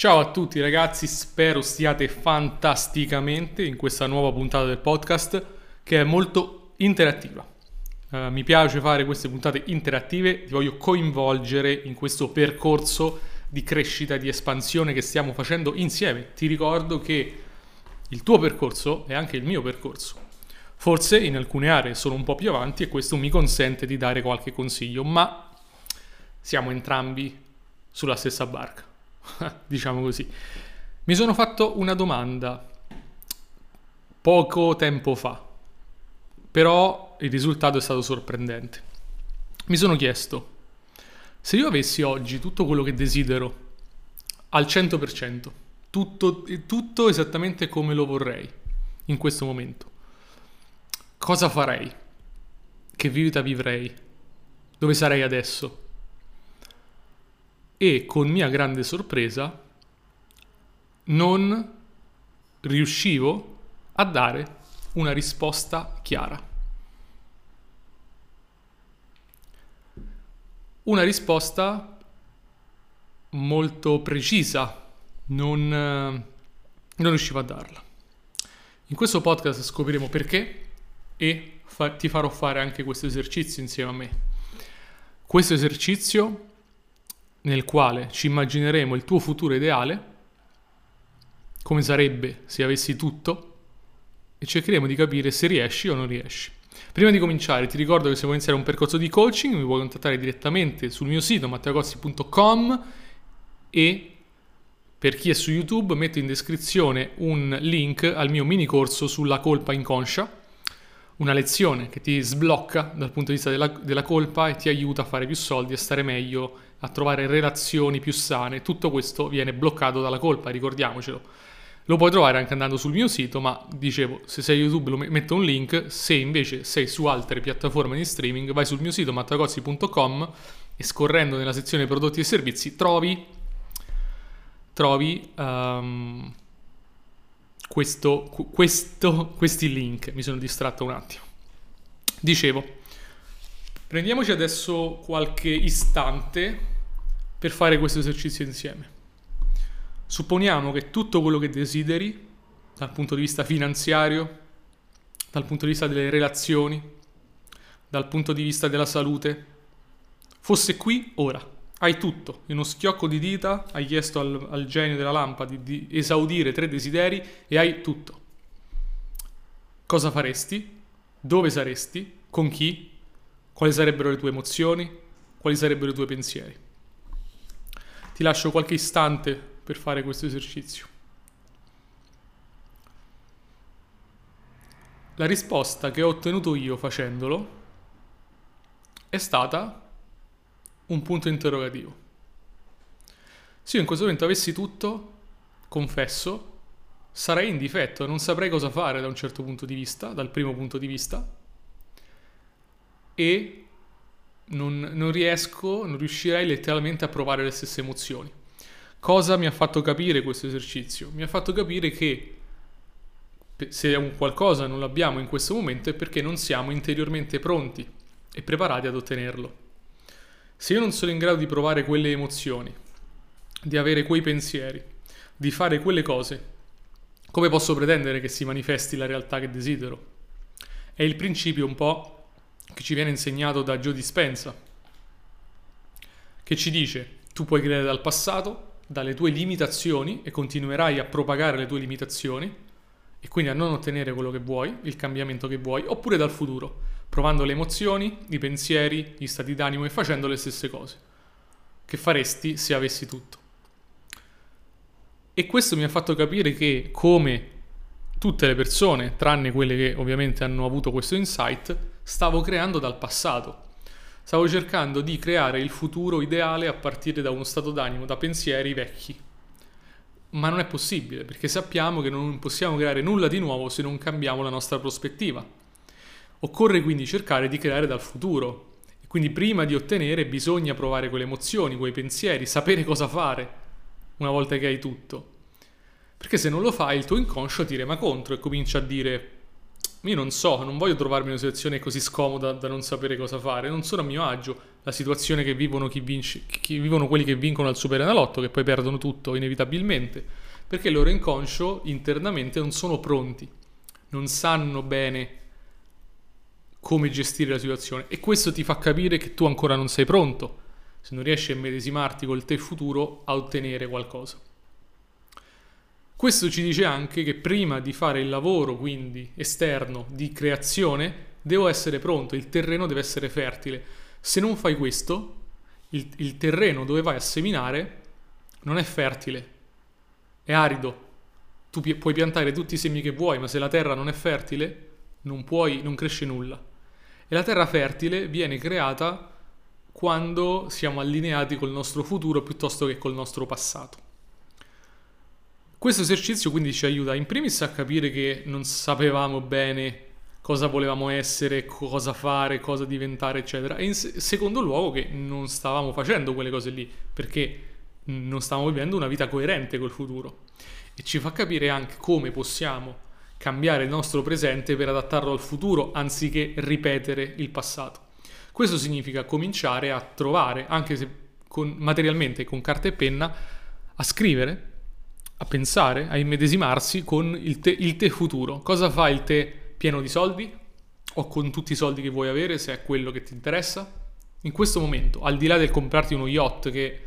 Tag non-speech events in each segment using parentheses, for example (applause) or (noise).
Ciao a tutti ragazzi, spero stiate fantasticamente in questa nuova puntata del podcast che è molto interattiva. Uh, mi piace fare queste puntate interattive, ti voglio coinvolgere in questo percorso di crescita, di espansione che stiamo facendo insieme. Ti ricordo che il tuo percorso è anche il mio percorso. Forse in alcune aree sono un po' più avanti e questo mi consente di dare qualche consiglio, ma siamo entrambi sulla stessa barca. (laughs) diciamo così. Mi sono fatto una domanda poco tempo fa, però il risultato è stato sorprendente. Mi sono chiesto, se io avessi oggi tutto quello che desidero al 100%, tutto, tutto esattamente come lo vorrei in questo momento, cosa farei? Che vita vivrei? Dove sarei adesso? E con mia grande sorpresa non riuscivo a dare una risposta chiara. Una risposta molto precisa, non, non riuscivo a darla. In questo podcast scopriremo perché e fa- ti farò fare anche questo esercizio insieme a me. Questo esercizio nel quale ci immagineremo il tuo futuro ideale, come sarebbe se avessi tutto, e cercheremo di capire se riesci o non riesci. Prima di cominciare ti ricordo che se vuoi iniziare un percorso di coaching mi puoi contattare direttamente sul mio sito matteocossi.com e per chi è su YouTube metto in descrizione un link al mio mini corso sulla colpa inconscia, una lezione che ti sblocca dal punto di vista della, della colpa e ti aiuta a fare più soldi, a stare meglio a trovare relazioni più sane. Tutto questo viene bloccato dalla colpa, ricordiamocelo. Lo puoi trovare anche andando sul mio sito, ma dicevo, se sei YouTube lo metto un link, se invece sei su altre piattaforme di streaming, vai sul mio sito mattacozzi.com e scorrendo nella sezione prodotti e servizi trovi, trovi um, questo, questo, questi link. Mi sono distratto un attimo. Dicevo, prendiamoci adesso qualche istante per fare questo esercizio insieme. Supponiamo che tutto quello che desideri, dal punto di vista finanziario, dal punto di vista delle relazioni, dal punto di vista della salute, fosse qui ora. Hai tutto, in uno schiocco di dita hai chiesto al, al genio della lampada di, di esaudire tre desideri e hai tutto. Cosa faresti? Dove saresti? Con chi? Quali sarebbero le tue emozioni? Quali sarebbero i tuoi pensieri? Ti lascio qualche istante per fare questo esercizio. La risposta che ho ottenuto io facendolo è stata un punto interrogativo. Se io in questo momento avessi tutto, confesso, sarei in difetto, non saprei cosa fare da un certo punto di vista, dal primo punto di vista, e non, non riesco, non riuscirei letteralmente a provare le stesse emozioni. Cosa mi ha fatto capire questo esercizio? Mi ha fatto capire che se un qualcosa non l'abbiamo in questo momento è perché non siamo interiormente pronti e preparati ad ottenerlo. Se io non sono in grado di provare quelle emozioni, di avere quei pensieri, di fare quelle cose, come posso pretendere che si manifesti la realtà che desidero? È il principio un po' che ci viene insegnato da Joe Dispenza, che ci dice tu puoi credere dal passato, dalle tue limitazioni e continuerai a propagare le tue limitazioni e quindi a non ottenere quello che vuoi, il cambiamento che vuoi, oppure dal futuro, provando le emozioni, i pensieri, gli stati d'animo e facendo le stesse cose che faresti se avessi tutto. E questo mi ha fatto capire che come tutte le persone, tranne quelle che ovviamente hanno avuto questo insight, stavo creando dal passato. Stavo cercando di creare il futuro ideale a partire da uno stato d'animo, da pensieri vecchi. Ma non è possibile, perché sappiamo che non possiamo creare nulla di nuovo se non cambiamo la nostra prospettiva. Occorre quindi cercare di creare dal futuro. E quindi prima di ottenere bisogna provare quelle emozioni, quei pensieri, sapere cosa fare una volta che hai tutto. Perché se non lo fai il tuo inconscio ti rema contro e comincia a dire io non so, non voglio trovarmi in una situazione così scomoda da non sapere cosa fare, non sono a mio agio, la situazione che vivono, chi vince, chi vivono quelli che vincono al Super Enalotto, che poi perdono tutto inevitabilmente, perché il loro inconscio internamente non sono pronti, non sanno bene come gestire la situazione e questo ti fa capire che tu ancora non sei pronto, se non riesci a medesimarti col te futuro a ottenere qualcosa. Questo ci dice anche che prima di fare il lavoro, quindi esterno, di creazione, devo essere pronto, il terreno deve essere fertile. Se non fai questo, il, il terreno dove vai a seminare non è fertile, è arido. Tu puoi piantare tutti i semi che vuoi, ma se la terra non è fertile, non, puoi, non cresce nulla. E la terra fertile viene creata quando siamo allineati col nostro futuro piuttosto che col nostro passato. Questo esercizio quindi ci aiuta in primis a capire che non sapevamo bene cosa volevamo essere, cosa fare, cosa diventare, eccetera. E in secondo luogo che non stavamo facendo quelle cose lì, perché non stavamo vivendo una vita coerente col futuro. E ci fa capire anche come possiamo cambiare il nostro presente per adattarlo al futuro anziché ripetere il passato. Questo significa cominciare a trovare, anche se con, materialmente con carta e penna, a scrivere a pensare, a immedesimarsi con il te, il te futuro. Cosa fa il te pieno di soldi? O con tutti i soldi che vuoi avere, se è quello che ti interessa? In questo momento, al di là del comprarti uno yacht, che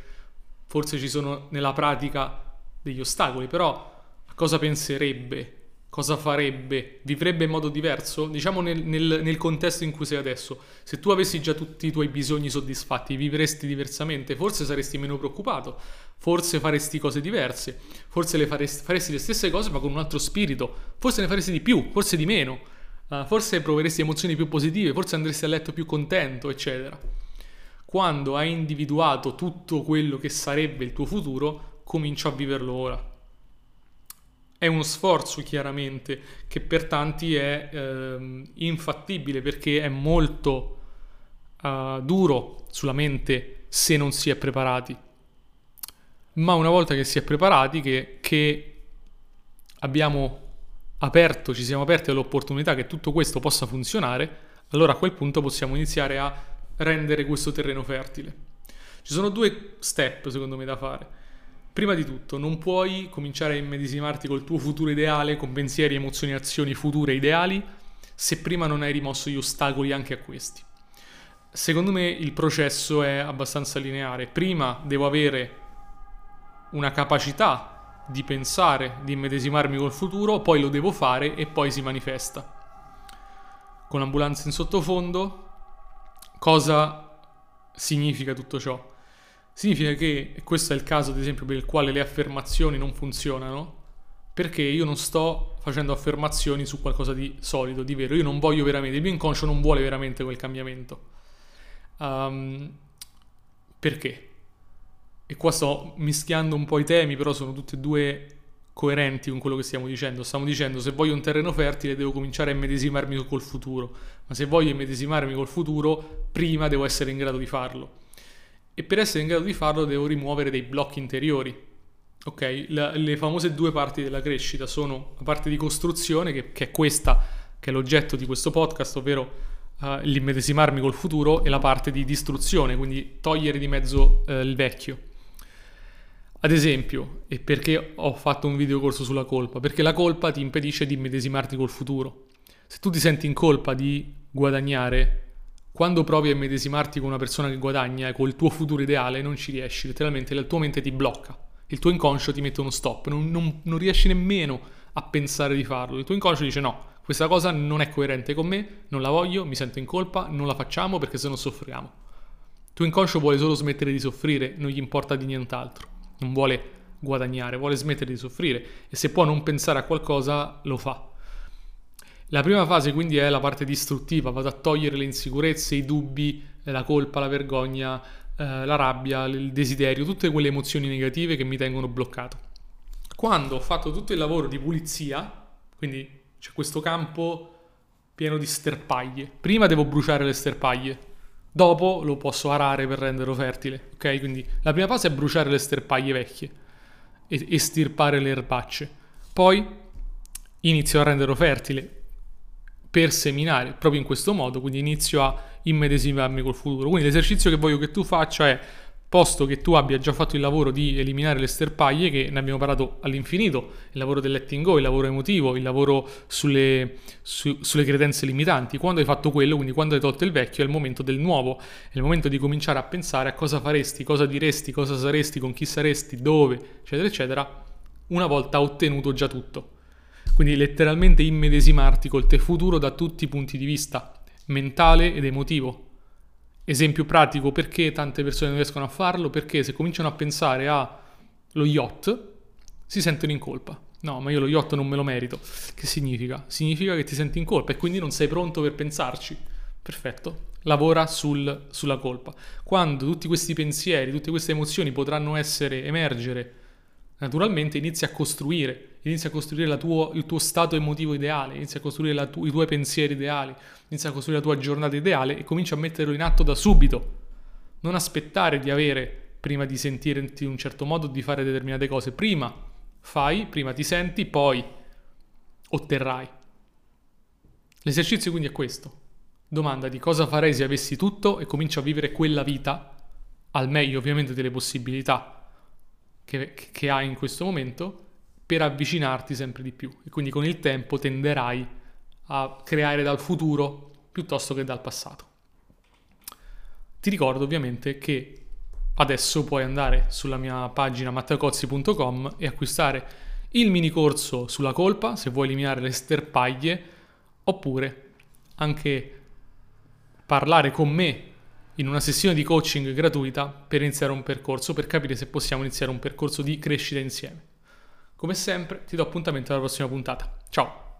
forse ci sono nella pratica degli ostacoli, però a cosa penserebbe cosa farebbe? Vivrebbe in modo diverso? Diciamo nel, nel, nel, contesto in cui sei adesso. Se tu avessi già tutti i tuoi bisogni soddisfatti, vivresti diversamente? Forse saresti meno preoccupato, forse faresti cose diverse, forse le faresti, faresti le stesse cose ma con un altro spirito, forse ne faresti di più, forse di meno, uh, forse proveresti emozioni più positive, forse andresti a letto più contento, eccetera. Quando hai individuato tutto quello che sarebbe il tuo futuro, comincia a viverlo ora è uno sforzo chiaramente che per tanti è eh, infattibile perché è molto uh, duro sulla mente se non si è preparati. Ma una volta che si è preparati, che, che abbiamo aperto, ci siamo aperti all'opportunità che tutto questo possa funzionare, allora a quel punto possiamo iniziare a rendere questo terreno fertile. Ci sono due step secondo me da fare. Prima di tutto, non puoi cominciare a immedesimarti col tuo futuro ideale, con pensieri, emozioni azioni future ideali, se prima non hai rimosso gli ostacoli anche a questi. Secondo me il processo è abbastanza lineare. Prima devo avere una capacità di pensare, di immedesimarmi col futuro, poi lo devo fare e poi si manifesta. Con l'ambulanza in sottofondo, cosa significa tutto ciò? Significa che, e questo è il caso ad esempio per il quale le affermazioni non funzionano, perché io non sto facendo affermazioni su qualcosa di solido, di vero, io non voglio veramente, il mio inconscio non vuole veramente quel cambiamento. Um, perché? E qua sto mischiando un po' i temi, però sono tutti e due coerenti con quello che stiamo dicendo. Stiamo dicendo se voglio un terreno fertile devo cominciare a immedesimarmi col futuro, ma se voglio immedesimarmi col futuro prima devo essere in grado di farlo e per essere in grado di farlo devo rimuovere dei blocchi interiori. Ok, la, le famose due parti della crescita sono la parte di costruzione, che, che, è questa, che è l'oggetto di questo podcast, ovvero uh, l'immedesimarmi col futuro, e la parte di distruzione, quindi togliere di mezzo uh, il vecchio. Ad esempio, e perché ho fatto un videocorso sulla colpa? Perché la colpa ti impedisce di immedesimarti col futuro. Se tu ti senti in colpa di guadagnare, quando provi a medesimarti con una persona che guadagna e col tuo futuro ideale non ci riesci, letteralmente la tua mente ti blocca, il tuo inconscio ti mette uno stop, non, non, non riesci nemmeno a pensare di farlo, il tuo inconscio dice no, questa cosa non è coerente con me, non la voglio, mi sento in colpa, non la facciamo perché se no soffriamo. Il tuo inconscio vuole solo smettere di soffrire, non gli importa di nient'altro, non vuole guadagnare, vuole smettere di soffrire e se può non pensare a qualcosa lo fa. La prima fase quindi è la parte distruttiva, vado a togliere le insicurezze, i dubbi, la colpa, la vergogna, eh, la rabbia, il desiderio, tutte quelle emozioni negative che mi tengono bloccato. Quando ho fatto tutto il lavoro di pulizia, quindi c'è questo campo pieno di sterpaglie, prima devo bruciare le sterpaglie, dopo lo posso arare per renderlo fertile, ok? Quindi la prima fase è bruciare le sterpaglie vecchie e estirpare le erbacce, poi inizio a renderlo fertile per seminare proprio in questo modo, quindi inizio a immedesimarmi col futuro. Quindi l'esercizio che voglio che tu faccia è posto che tu abbia già fatto il lavoro di eliminare le sterpaglie, che ne abbiamo parlato all'infinito, il lavoro del letting go, il lavoro emotivo, il lavoro sulle, su, sulle credenze limitanti, quando hai fatto quello, quindi quando hai tolto il vecchio, è il momento del nuovo, è il momento di cominciare a pensare a cosa faresti, cosa diresti, cosa saresti, con chi saresti, dove, eccetera, eccetera, una volta ottenuto già tutto. Quindi letteralmente immedesimarti col te futuro da tutti i punti di vista, mentale ed emotivo Esempio pratico perché tante persone non riescono a farlo? Perché se cominciano a pensare allo yacht si sentono in colpa. No, ma io lo yacht non me lo merito. Che significa? Significa che ti senti in colpa e quindi non sei pronto per pensarci. Perfetto. Lavora sul, sulla colpa. Quando tutti questi pensieri, tutte queste emozioni potranno essere, emergere, naturalmente inizi a costruire inizia a costruire tuo, il tuo stato emotivo ideale, inizia a costruire tu, i tuoi pensieri ideali, inizia a costruire la tua giornata ideale e comincia a metterlo in atto da subito. Non aspettare di avere, prima di sentirti in un certo modo, di fare determinate cose. Prima fai, prima ti senti, poi otterrai. L'esercizio quindi è questo. Domanda di cosa farei se avessi tutto e comincio a vivere quella vita, al meglio ovviamente delle possibilità che, che hai in questo momento, per avvicinarti sempre di più e quindi con il tempo tenderai a creare dal futuro piuttosto che dal passato. Ti ricordo ovviamente che adesso puoi andare sulla mia pagina matteocozzi.com e acquistare il mini corso sulla colpa se vuoi eliminare le sterpaglie oppure anche parlare con me in una sessione di coaching gratuita per iniziare un percorso, per capire se possiamo iniziare un percorso di crescita insieme. Come sempre ti do appuntamento alla prossima puntata. Ciao!